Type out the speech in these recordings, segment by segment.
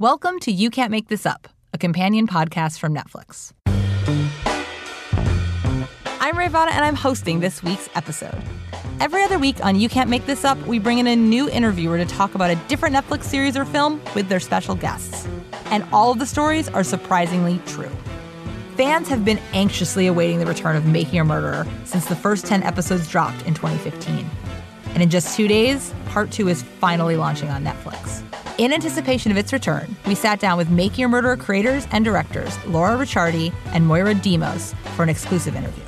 Welcome to You Can't Make This Up, a companion podcast from Netflix. I'm Raevana, and I'm hosting this week's episode. Every other week on You Can't Make This Up, we bring in a new interviewer to talk about a different Netflix series or film with their special guests. And all of the stories are surprisingly true. Fans have been anxiously awaiting the return of Making a Murderer since the first 10 episodes dropped in 2015. And in just two days, part two is finally launching on Netflix. In anticipation of its return, we sat down with Making a Murderer creators and directors Laura Ricciardi and Moira Demos for an exclusive interview.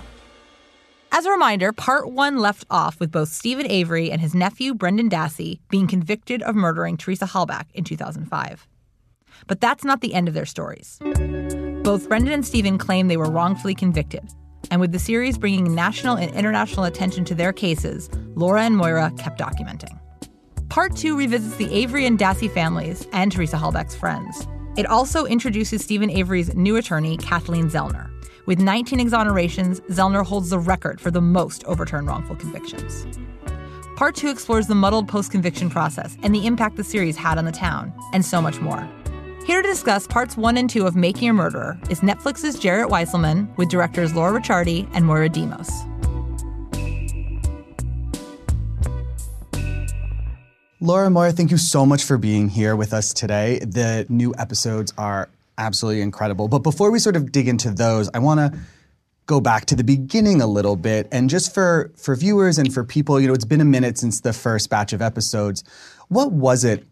As a reminder, part one left off with both Steven Avery and his nephew Brendan Dassey being convicted of murdering Teresa Halbach in 2005. But that's not the end of their stories. Both Brendan and Steven claim they were wrongfully convicted, and with the series bringing national and international attention to their cases, Laura and Moira kept documenting. Part two revisits the Avery and Dassey families and Teresa Halbach's friends. It also introduces Steven Avery's new attorney, Kathleen Zellner. With 19 exonerations, Zellner holds the record for the most overturned wrongful convictions. Part two explores the muddled post conviction process and the impact the series had on the town, and so much more. Here to discuss parts one and two of Making a Murderer is Netflix's Jarrett Weiselman with directors Laura Ricciardi and Moira Demos. Laura Moira, thank you so much for being here with us today. The new episodes are absolutely incredible. But before we sort of dig into those, I want to go back to the beginning a little bit and just for for viewers and for people, you know, it's been a minute since the first batch of episodes. What was it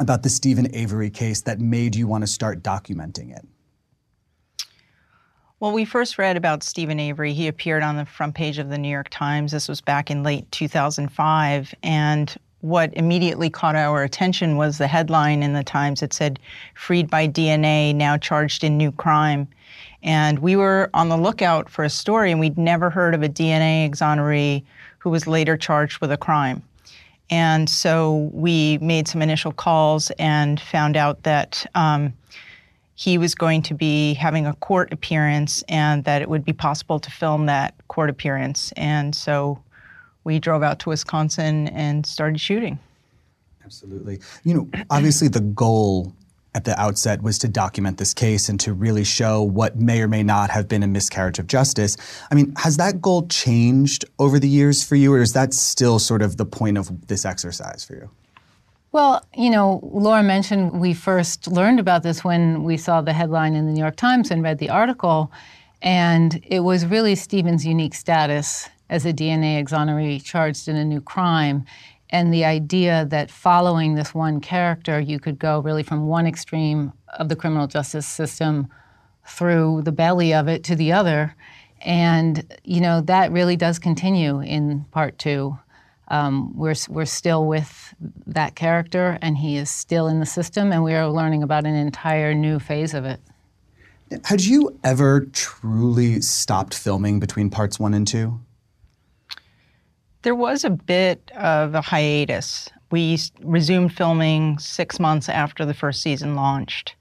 about the Steven Avery case that made you want to start documenting it? Well, we first read about Steven Avery. He appeared on the front page of the New York Times. This was back in late 2005. And what immediately caught our attention was the headline in the Times that said, Freed by DNA, now charged in new crime. And we were on the lookout for a story, and we'd never heard of a DNA exoneree who was later charged with a crime. And so we made some initial calls and found out that um, he was going to be having a court appearance and that it would be possible to film that court appearance. And so we drove out to Wisconsin and started shooting. Absolutely. You know, obviously the goal at the outset was to document this case and to really show what may or may not have been a miscarriage of justice. I mean, has that goal changed over the years for you, or is that still sort of the point of this exercise for you? Well, you know, Laura mentioned we first learned about this when we saw the headline in the New York Times and read the article. And it was really Steven's unique status as a DNA exoneree charged in a new crime. And the idea that following this one character, you could go really from one extreme of the criminal justice system through the belly of it to the other. And, you know, that really does continue in part two. Um, we're, we're still with that character, and he is still in the system, and we are learning about an entire new phase of it. Had you ever truly stopped filming between parts one and two? There was a bit of a hiatus. We resumed filming six months after the first season launched.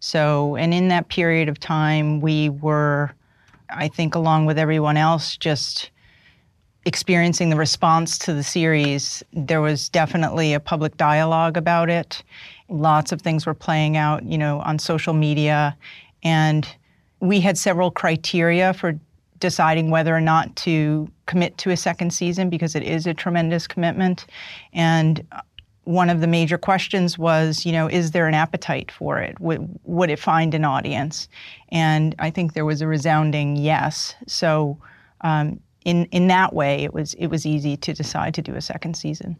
So, and in that period of time, we were, I think, along with everyone else, just experiencing the response to the series. There was definitely a public dialogue about it. Lots of things were playing out, you know, on social media. And we had several criteria for deciding whether or not to commit to a second season because it is a tremendous commitment. And one of the major questions was, you know, is there an appetite for it? Would, would it find an audience? And I think there was a resounding yes. So, um, in in that way, it was it was easy to decide to do a second season.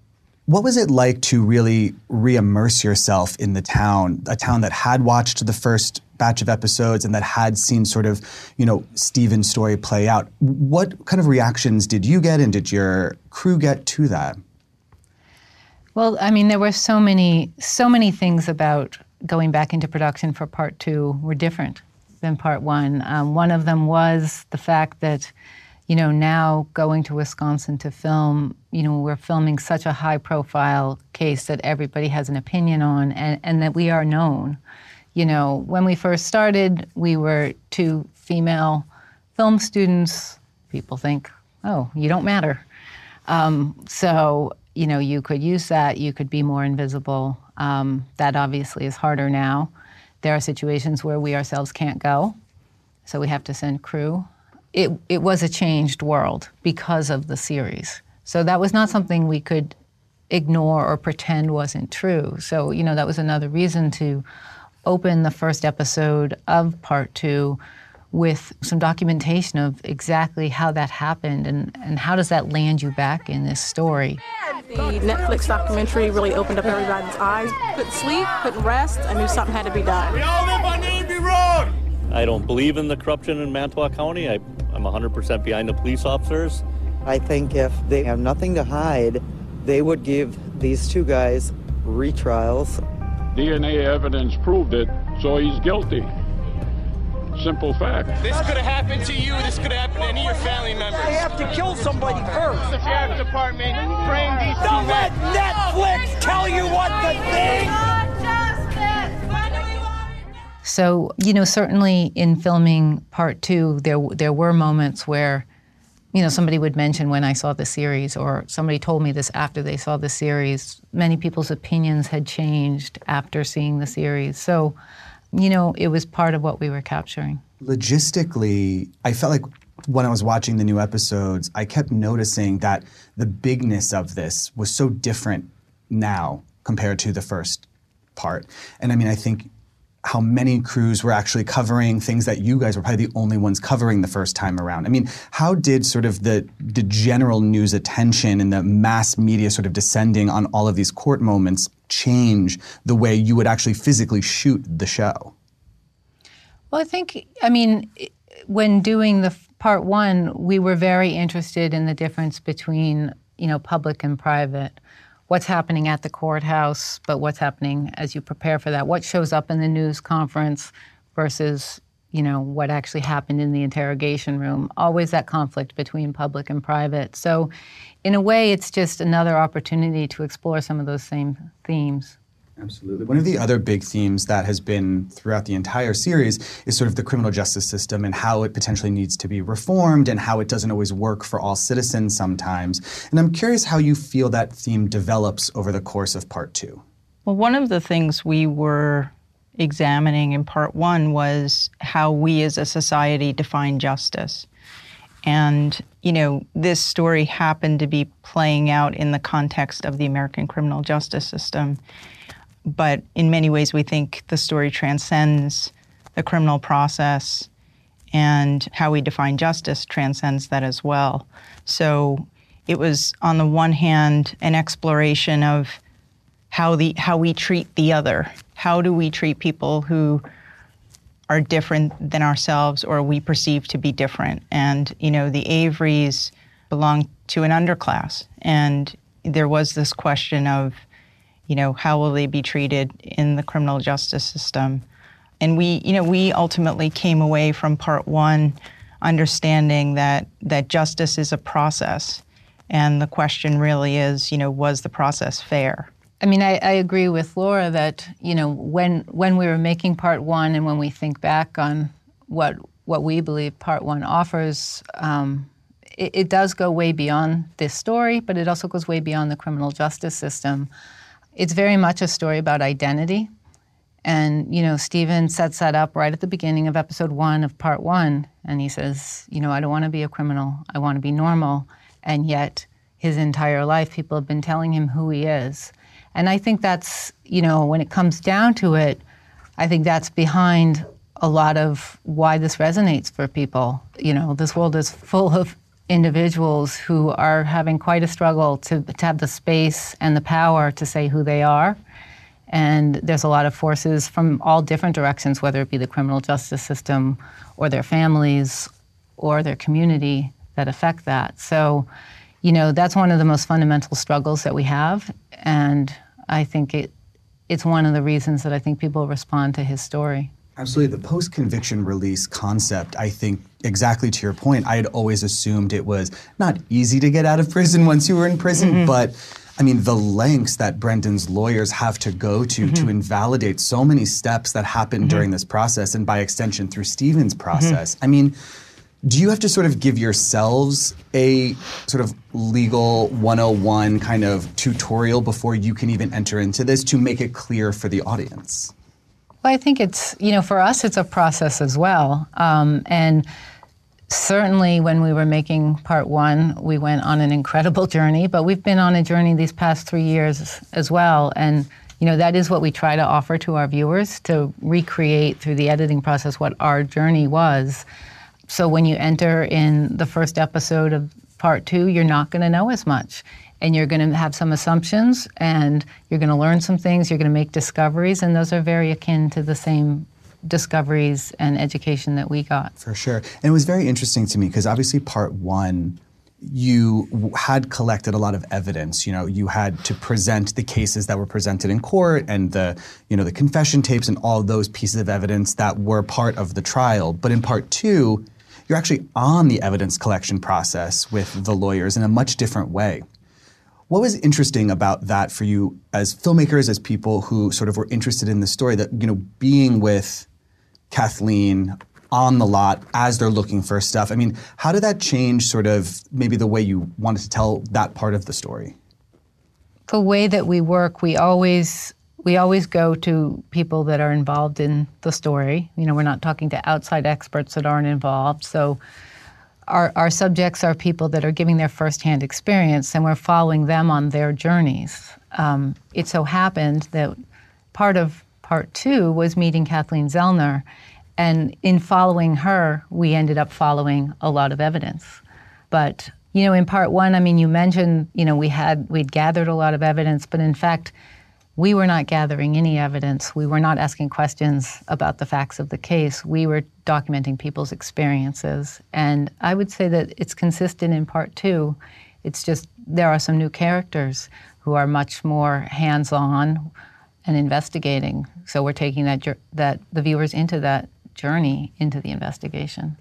What was it like to really re-immerse yourself in the town, a town that had watched the first batch of episodes and that had seen sort of, you know, Steven's story play out? What kind of reactions did you get and did your crew get to that? Well, I mean, there were so many, so many things about going back into production for part two were different than part one. Um, one of them was the fact that you know, now going to Wisconsin to film, you know, we're filming such a high profile case that everybody has an opinion on and, and that we are known. You know, when we first started, we were two female film students. People think, oh, you don't matter. Um, so, you know, you could use that, you could be more invisible. Um, that obviously is harder now. There are situations where we ourselves can't go, so we have to send crew. It, it was a changed world because of the series. So that was not something we could ignore or pretend wasn't true. So, you know, that was another reason to open the first episode of part two with some documentation of exactly how that happened and, and how does that land you back in this story. The Netflix documentary really opened up everybody's eyes. Couldn't sleep, couldn't rest. I knew something had to be done. We all live on Navy Road! I don't believe in the corruption in Manitowoc County. I, I'm 100% behind the police officers. I think if they have nothing to hide, they would give these two guys retrials. DNA evidence proved it, so he's guilty. Simple fact. This could have happened to you. This could have happened to any of your family members. I have to kill somebody first. The sheriff's department praying these Don't let Netflix tell you what to think. So, you know, certainly in filming part two, there there were moments where, you know, somebody would mention when I saw the series, or somebody told me this after they saw the series. Many people's opinions had changed after seeing the series. So, you know, it was part of what we were capturing. Logistically, I felt like when I was watching the new episodes, I kept noticing that the bigness of this was so different now compared to the first part. And I mean, I think how many crews were actually covering things that you guys were probably the only ones covering the first time around. I mean, how did sort of the, the general news attention and the mass media sort of descending on all of these court moments change the way you would actually physically shoot the show? Well, I think, I mean, when doing the part one, we were very interested in the difference between, you know, public and private what's happening at the courthouse, but what's happening as you prepare for that. What shows up in the news conference versus you know what actually happened in the interrogation room. Always that conflict between public and private. So, in a way, it's just another opportunity to explore some of those same themes. Absolutely. One of the other big themes that has been throughout the entire series is sort of the criminal justice system and how it potentially needs to be reformed and how it doesn't always work for all citizens sometimes. And I'm curious how you feel that theme develops over the course of part two. Well, one of the things we were examining in part one was how we as a society define justice. And, you know, this story happened to be playing out in the context of the American criminal justice system but in many ways, we think the story transcends the criminal process, and how we define justice transcends that as well. So it was, on the one hand, an exploration of how the how we treat the other. How do we treat people who are different than ourselves, or we perceive to be different? And you know, the Averys belong to an underclass, and there was this question of you know, how will they be treated in the criminal justice system? And we, you know, we ultimately came away from part one understanding that that justice is a process, and the question really is, you know, was the process fair? I mean, I, I, agree with Laura that you know when when we were making part one and when we think back on what what we believe part one offers, um, it, it does go way beyond this story, but it also goes way beyond the criminal justice system. It's very much a story about identity. And, you know, Steven sets that up right at the beginning of episode one of part one. And he says, you know, I don't want to be a criminal. I want to be normal. And yet, his entire life, people have been telling him who he is. And I think that's, you know, when it comes down to it, I think that's behind a lot of why this resonates for people. You know, this world is full of individuals who are having quite a struggle to, to have the space and the power to say who they are. And there's a lot of forces from all different directions, whether it be the criminal justice system or their families or their community that affect that. So, you know, that's one of the most fundamental struggles that we have. And I think it, it's one of the reasons that I think people respond to his story. Absolutely. The post conviction release concept, I think, exactly to your point, I had always assumed it was not easy to get out of prison once you were in prison, mm-hmm. but I mean, the lengths that Brendan's lawyers have to go to mm-hmm. to invalidate so many steps that happened mm-hmm. during this process and by extension through Steven's process. I mean, do you have to sort of give yourselves a sort of legal 101 kind of tutorial before you can even enter into this to make it clear for the audience? Well, I think it's, you know, for us, it's a process as well. Um, and certainly when we were making part one, we went on an incredible journey, but we've been on a journey these past three years as well. And, you know, that is what we try to offer to our viewers to recreate through the editing process what our journey was. So when you enter in the first episode of part two, you're not going to know as much. And you're going to have some assumptions and you're going to learn some things, you're going to make discoveries, and those are very akin to the same discoveries and education that we got. For sure. And it was very interesting to me because obviously, part one, you had collected a lot of evidence. You know, you had to present the cases that were presented in court and the, you know, the confession tapes and all those pieces of evidence that were part of the trial. But in part two, you're actually on the evidence collection process with the lawyers in a much different way. What was interesting about that for you as filmmakers, as people who sort of were interested in the story, that you know, being with Kathleen on the lot as they're looking for stuff? I mean, how did that change sort of maybe the way you wanted to tell that part of the story? The way that we work, we always we always go to people that are involved in the story. You know, we're not talking to outside experts that aren't involved. So our, our subjects are people that are giving their firsthand experience, and we're following them on their journeys. Um, it so happened that part of part two was meeting Kathleen Zellner, and in following her, we ended up following a lot of evidence. But you know, in part one, I mean, you mentioned, you know, we had we'd gathered a lot of evidence, but in fact, we were not gathering any evidence. We were not asking questions about the facts of the case. We were documenting people's experiences. And I would say that it's consistent in part two. It's just there are some new characters who are much more hands on and investigating. So we're taking that, that the viewers into that journey into the investigation.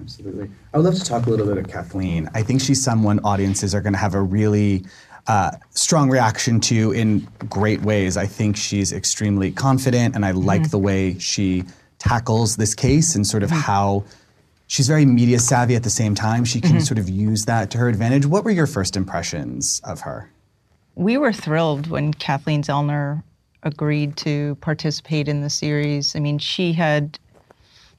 Absolutely. I would love to talk a little bit of Kathleen. I think she's someone audiences are going to have a really uh, strong reaction to in great ways. I think she's extremely confident, and I mm-hmm. like the way she tackles this case and sort of mm-hmm. how she's very media savvy at the same time. She can mm-hmm. sort of use that to her advantage. What were your first impressions of her? We were thrilled when Kathleen Zellner agreed to participate in the series. I mean, she had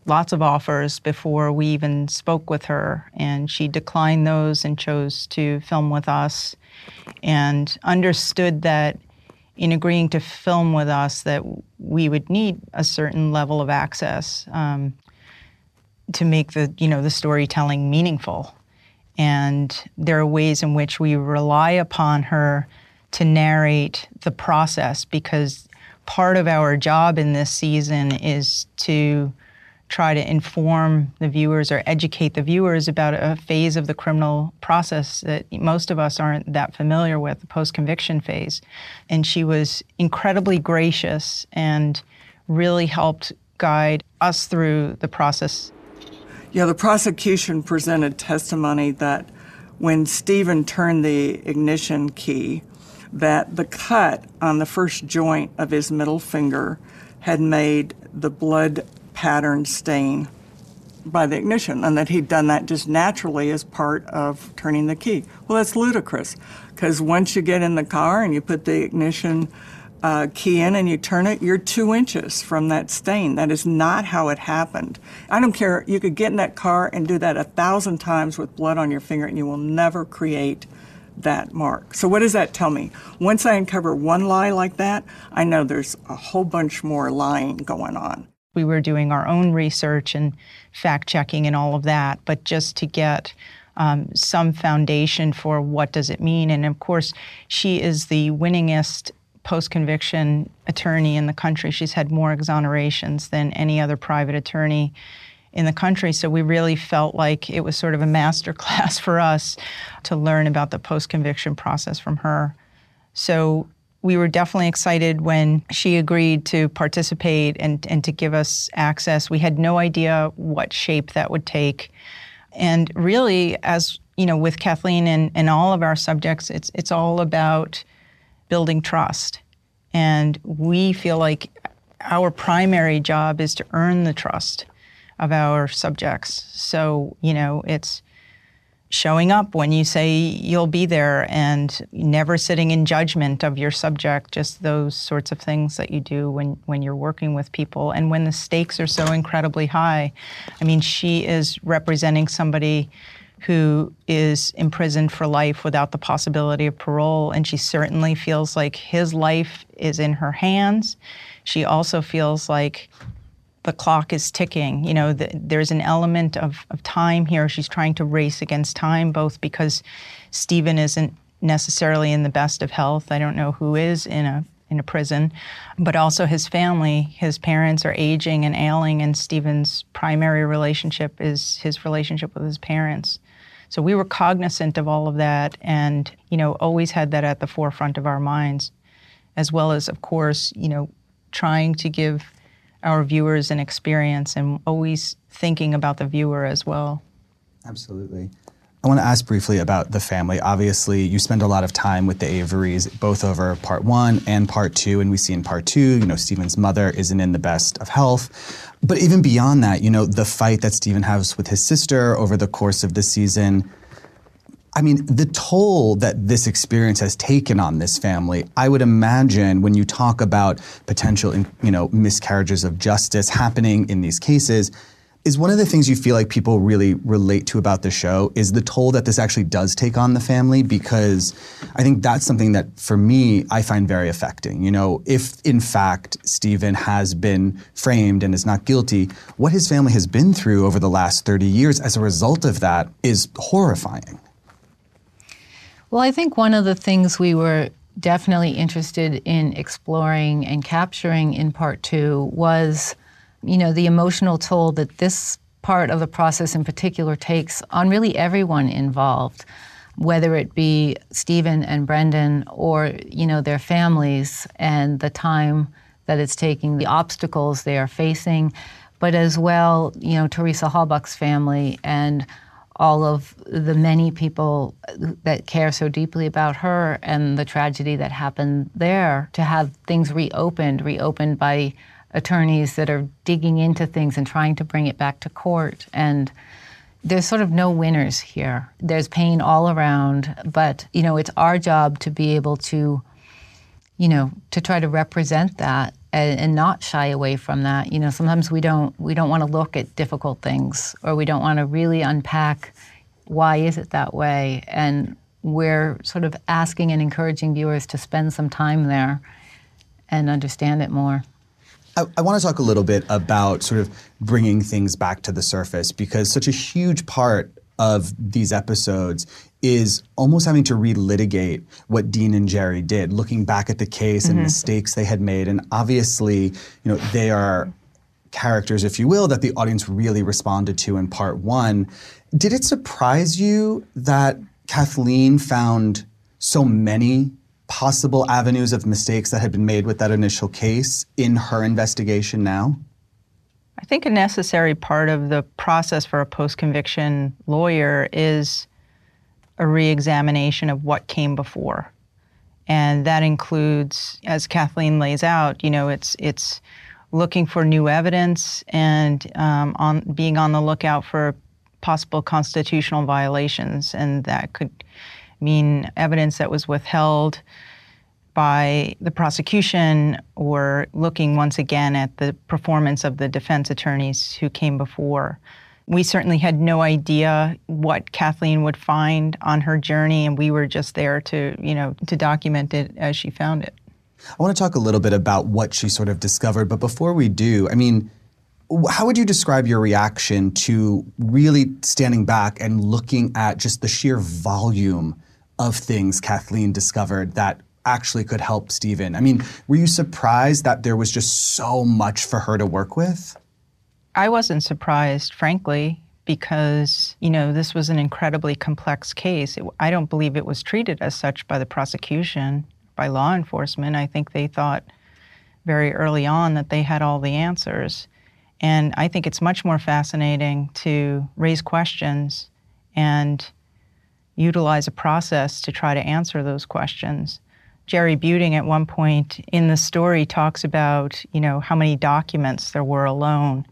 lots of offers before we even spoke with her, and she declined those and chose to film with us and understood that in agreeing to film with us that we would need a certain level of access um, to make the you know the storytelling meaningful. And there are ways in which we rely upon her to narrate the process because part of our job in this season is to try to inform the viewers or educate the viewers about a phase of the criminal process that most of us aren't that familiar with, the post conviction phase. And she was incredibly gracious and really helped guide us through the process. Yeah, the prosecution presented testimony that when Steven turned the ignition key, that the cut on the first joint of his middle finger had made the blood pattern stain by the ignition and that he'd done that just naturally as part of turning the key. Well, that's ludicrous because once you get in the car and you put the ignition uh, key in and you turn it, you're two inches from that stain. That is not how it happened. I don't care. You could get in that car and do that a thousand times with blood on your finger and you will never create that mark. So, what does that tell me? Once I uncover one lie like that, I know there's a whole bunch more lying going on. We were doing our own research and fact checking and all of that, but just to get um, some foundation for what does it mean. And of course, she is the winningest post-conviction attorney in the country. She's had more exonerations than any other private attorney in the country. So we really felt like it was sort of a master class for us to learn about the post-conviction process from her. So we were definitely excited when she agreed to participate and, and to give us access. We had no idea what shape that would take. And really, as you know, with Kathleen and, and all of our subjects, it's it's all about building trust. And we feel like our primary job is to earn the trust of our subjects. So, you know, it's showing up when you say you'll be there and never sitting in judgment of your subject, just those sorts of things that you do when, when you're working with people. And when the stakes are so incredibly high, I mean, she is representing somebody who is imprisoned for life without the possibility of parole. And she certainly feels like his life is in her hands. She also feels like the clock is ticking. You know, the, there's an element of, of time here. She's trying to race against time, both because Steven isn't necessarily in the best of health. I don't know who is in a in a prison, but also his family. His parents are aging and ailing, and Steven's primary relationship is his relationship with his parents. So we were cognizant of all of that and, you know, always had that at the forefront of our minds, as well as, of course, you know, trying to give our viewers and experience and always thinking about the viewer as well. Absolutely. I want to ask briefly about the family. Obviously, you spend a lot of time with the Averys, both over part one and part two. And we see in part two, you know, Steven's mother isn't in the best of health. But even beyond that, you know, the fight that Steven has with his sister over the course of the season. I mean, the toll that this experience has taken on this family, I would imagine when you talk about potential, you know, miscarriages of justice happening in these cases, is one of the things you feel like people really relate to about the show is the toll that this actually does take on the family because I think that's something that for me I find very affecting. You know, if in fact Steven has been framed and is not guilty, what his family has been through over the last 30 years as a result of that is horrifying. Well, I think one of the things we were definitely interested in exploring and capturing in part 2 was you know, the emotional toll that this part of the process in particular takes on really everyone involved, whether it be Steven and Brendan or, you know, their families and the time that it's taking, the obstacles they are facing, but as well, you know, Teresa Halbach's family and all of the many people that care so deeply about her and the tragedy that happened there to have things reopened, reopened by attorneys that are digging into things and trying to bring it back to court. And there's sort of no winners here. There's pain all around, but you know, it's our job to be able to, you know, to try to represent that and, and not shy away from that. You know, sometimes we don't we don't want to look at difficult things or we don't want to really unpack why is it that way and we're sort of asking and encouraging viewers to spend some time there and understand it more. I, I want to talk a little bit about sort of bringing things back to the surface because such a huge part of these episodes is almost having to relitigate what Dean and Jerry did, looking back at the case mm-hmm. and mistakes they had made. And obviously, you know, they are characters, if you will, that the audience really responded to in part one. Did it surprise you that Kathleen found so many possible avenues of mistakes that had been made with that initial case in her investigation now? I think a necessary part of the process for a post conviction lawyer is a re examination of what came before. And that includes, as Kathleen lays out, you know, it's, it's looking for new evidence and um, on, being on the lookout for possible constitutional violations. And that could mean evidence that was withheld by the prosecution or looking once again at the performance of the defense attorneys who came before. We certainly had no idea what Kathleen would find on her journey, and we were just there to, you know, to document it as she found it. I want to talk a little bit about what she sort of discovered, but before we do, I mean, how would you describe your reaction to really standing back and looking at just the sheer volume of things Kathleen discovered that actually could help Steven? I mean, were you surprised that there was just so much for her to work with? I wasn't surprised, frankly, because, you know, this was an incredibly complex case. It, I don't believe it was treated as such by the prosecution, by law enforcement. I think they thought very early on that they had all the answers. And I think it's much more fascinating to raise questions and utilize a process to try to answer those questions. Jerry Buting at one point in the story talks about, you know, how many documents there were alone.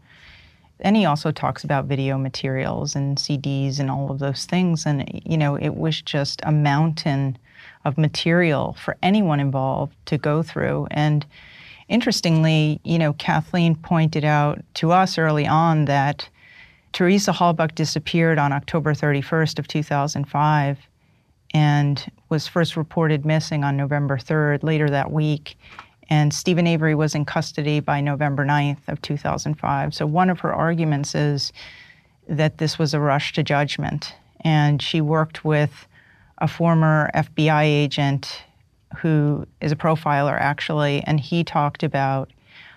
And he also talks about video materials and CDs and all of those things. And, you know, it was just a mountain of material for anyone involved to go through. And interestingly, you know, Kathleen pointed out to us early on that Teresa Halbach disappeared on October 31st of 2005 and was first reported missing on November 3rd, later that week. And Steven Avery was in custody by November 9th of 2005. So one of her arguments is that this was a rush to judgment. And she worked with a former FBI agent who is a profiler actually, and he talked about,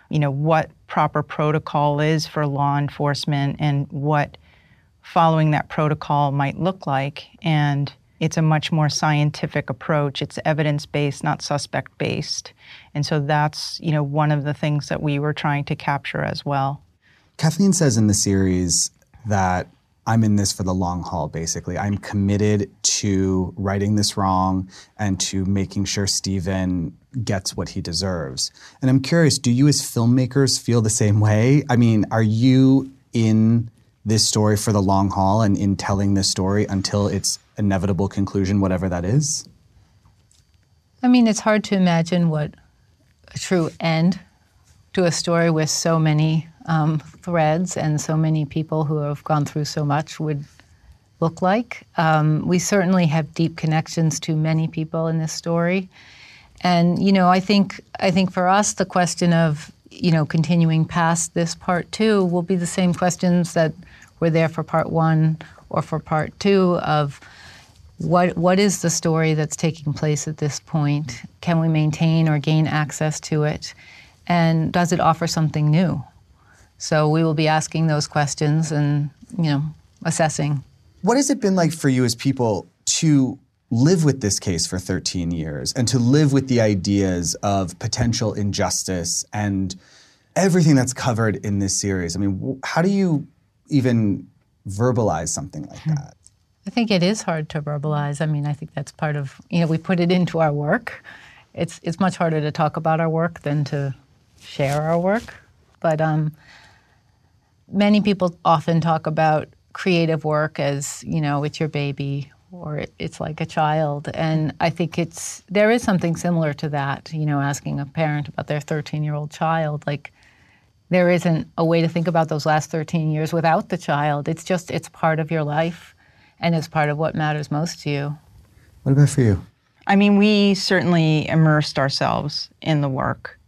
you know, what proper protocol is for law enforcement and what following that protocol might look like. And it's a much more scientific approach. It's evidence based, not suspect based. And so that's, you know, one of the things that we were trying to capture as well. Kathleen says in the series that I'm in this for the long haul, basically. I'm committed to righting this wrong and to making sure Steven gets what he deserves. And I'm curious, do you as filmmakers feel the same way? I mean, are you in this story for the long haul and in telling this story until its inevitable conclusion, whatever that is? I mean, it's hard to imagine what a true end to a story with so many um, threads and so many people who have gone through so much would look like. Um, we certainly have deep connections to many people in this story, and you know, I think I think for us the question of you know continuing past this part two will be the same questions that were there for part one or for part two of what what is the story that's taking place at this point? Can we maintain or gain access to it? And does it offer something new? So we will be asking those questions and you know assessing. What has it been like for you as people to live with this case for 13 years and to live with the ideas of potential injustice and everything that's covered in this series? I mean, how do you even verbalize something like hmm. that? I think it is hard to verbalize. I mean, I think that's part of, you know, we put it into our work. It's, it's much harder to talk about our work than to share our work. But um, many people often talk about creative work as, you know, it's your baby or it, it's like a child. And I think it's, there is something similar to that, you know, asking a parent about their 13 year old child. Like, there isn't a way to think about those last 13 years without the child. It's just, it's part of your life and it's part of what matters most to you. What about for you? I mean, we certainly immersed ourselves in the work.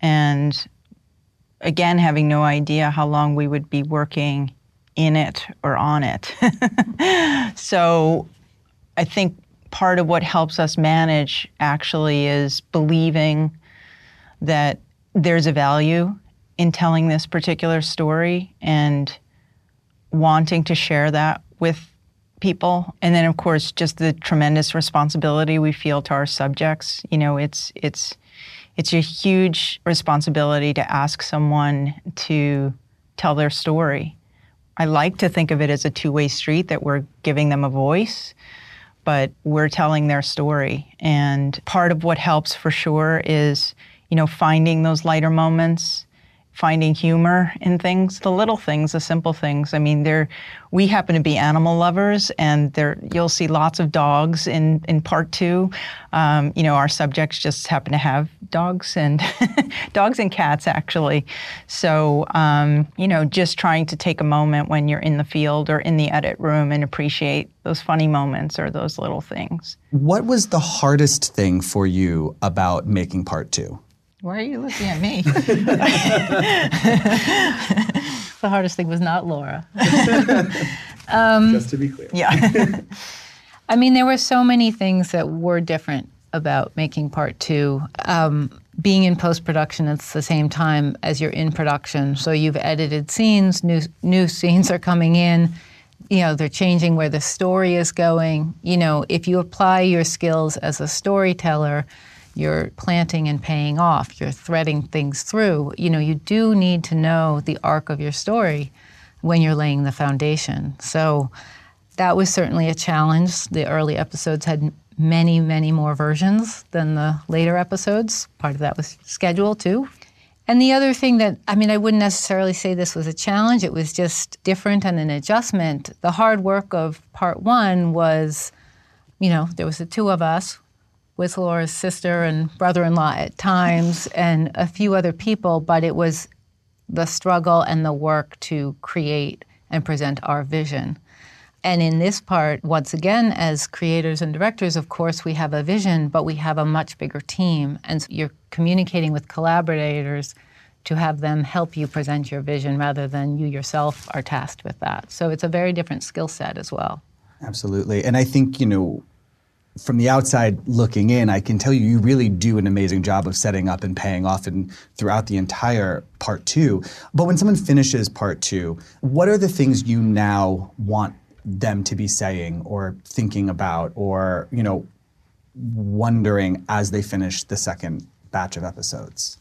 And again, having no idea how long we would be working in it or on it. so I think part of what helps us manage actually is believing that there's a value in telling this particular story and wanting to share that with people. And then of course just the tremendous responsibility we feel to our subjects. You know it's it's it's a huge responsibility to ask someone to tell their story. I like to think of it as a two-way street that we're giving them a voice but we're telling their story. And part of what helps for sure is you know finding those lighter moments finding humor in things, the little things, the simple things. I mean, there, we happen to be animal lovers, and there you'll see lots of dogs in in part two. Um, you know, our subjects just happen to have dogs and dogs and cats actually. So um, you know, just trying to take a moment when you're in the field or in the edit room and appreciate those funny moments or those little things. What was the hardest thing for you about making part two? Why are you looking at me? the hardest thing was not Laura. um, Just to be clear. Yeah. I mean, there were so many things that were different about making part two. Um, being in post production at the same time as you're in production, so you've edited scenes, new new scenes are coming in. You know, they're changing where the story is going. You know, if you apply your skills as a storyteller you're planting and paying off, you're threading things through, you know, you do need to know the arc of your story when you're laying the foundation. So that was certainly a challenge. The early episodes had many, many more versions than the later episodes. Part of that was schedule too. And the other thing that, I mean, I wouldn't necessarily say this was a challenge, it was just different and an adjustment. The hard work of part one was, you know, there was the two of us with Laura's sister and brother in law at times and a few other people, but it was the struggle and the work to create and present our vision. And in this part, once again, as creators and directors, of course, we have a vision, but we have a much bigger team. And so you're communicating with collaborators to have them help you present your vision rather than you yourself are tasked with that. So it's a very different skill set as well. Absolutely. And I think, you know, from the outside looking in, I can tell you, you really do an amazing job of setting up and paying off and throughout the entire part two. But when someone finishes part two, what are the things you now want them to be saying or thinking about or, you know, wondering as they finish the second batch of episodes?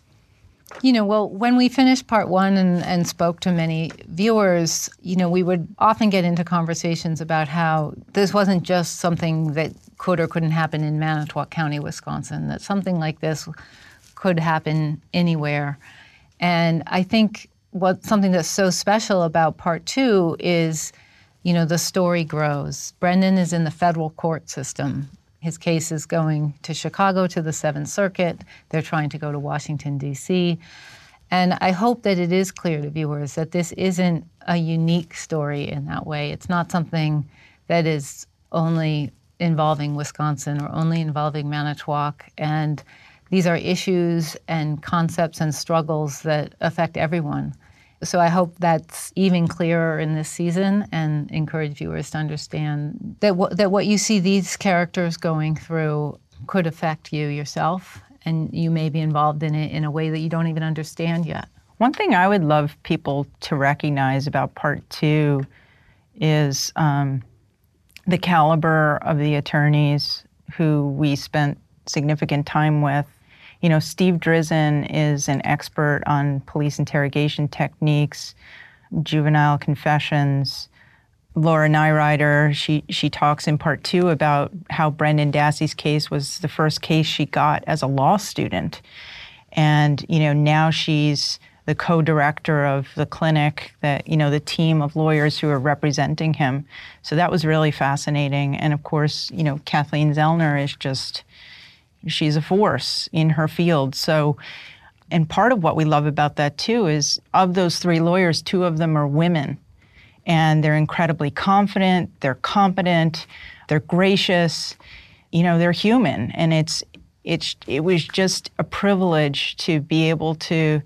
You know, well, when we finished part one and, and spoke to many viewers, you know, we would often get into conversations about how this wasn't just something that could or couldn't happen in Manitowoc County, Wisconsin, that something like this could happen anywhere. And I think what something that's so special about part two is, you know, the story grows. Brendan is in the federal court system. His case is going to Chicago to the Seventh Circuit. They're trying to go to Washington, D.C. And I hope that it is clear to viewers that this isn't a unique story in that way. It's not something that is only involving Wisconsin or only involving Manitowoc. And these are issues and concepts and struggles that affect everyone. So I hope that's even clearer in this season and encourage viewers to understand that, w- that what you see these characters going through could affect you yourself and you may be involved in it in a way that you don't even understand yet. One thing I would love people to recognize about part two is um, the caliber of the attorneys who we spent significant time with you know, Steve Drizin is an expert on police interrogation techniques, juvenile confessions. Laura Nirider, she she talks in part two about how Brendan Dassey's case was the first case she got as a law student, and you know now she's the co-director of the clinic that you know the team of lawyers who are representing him. So that was really fascinating, and of course you know Kathleen Zellner is just she's a force in her field. So, and part of what we love about that too is of those three lawyers, two of them are women. And they're incredibly confident, they're competent, they're gracious, you know, they're human. And it's, it's, it was just a privilege to be able to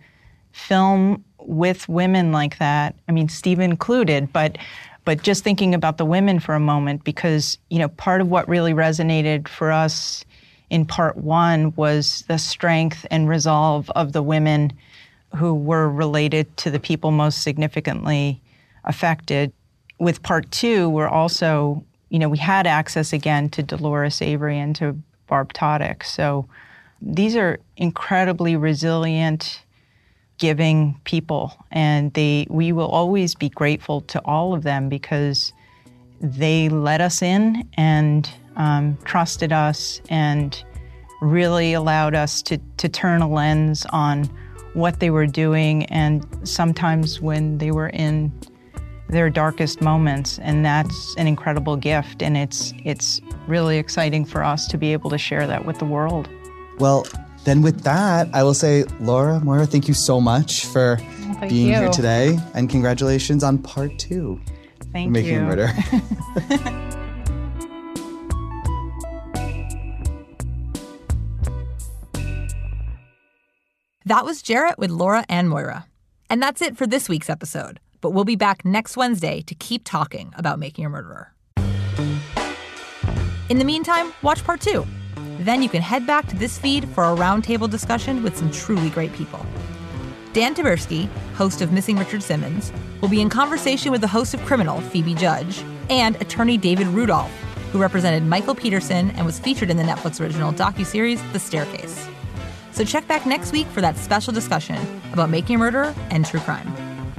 film with women like that. I mean, Steve included, but but just thinking about the women for a moment because you know part of what really resonated for us in part one was the strength and resolve of the women who were related to the people most significantly affected. With part two, we're also, you know, we had access again to Dolores Avery and to Barb Tadych. So these are incredibly resilient, giving people, and they we will always be grateful to all of them because they let us in and um, trusted us and really allowed us to, to turn a lens on what they were doing and sometimes when they were in their darkest moments and that's an incredible gift and it's it's really exciting for us to be able to share that with the world. Well, then with that, I will say Laura, Moira, thank you so much for Thank being you. here today and congratulations on part 2. Thank Making you. a Murder. That was Jarrett with Laura and Moira. And that's it for this week's episode. But we'll be back next Wednesday to keep talking about making a murderer. In the meantime, watch part two. Then you can head back to this feed for a roundtable discussion with some truly great people. Dan Taberski, host of Missing Richard Simmons, will be in conversation with the host of Criminal, Phoebe Judge, and attorney David Rudolf, who represented Michael Peterson and was featured in the Netflix original docuseries The Staircase. So check back next week for that special discussion about making a murderer and true crime.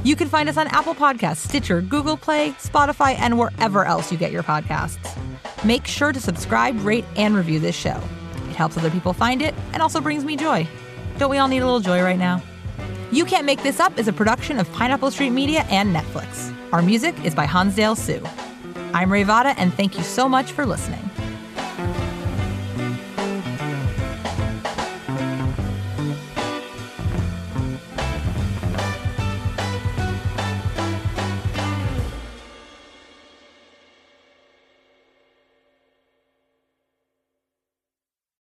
You can find us on Apple Podcasts, Stitcher, Google Play, Spotify, and wherever else you get your podcasts. Make sure to subscribe, rate, and review this show. It helps other people find it and also brings me joy. Don't we all need a little joy right now? You Can't Make This Up is a production of Pineapple Street Media and Netflix. Our music is by Hansdale Hsu. I'm Ray Vada, and thank you so much for listening.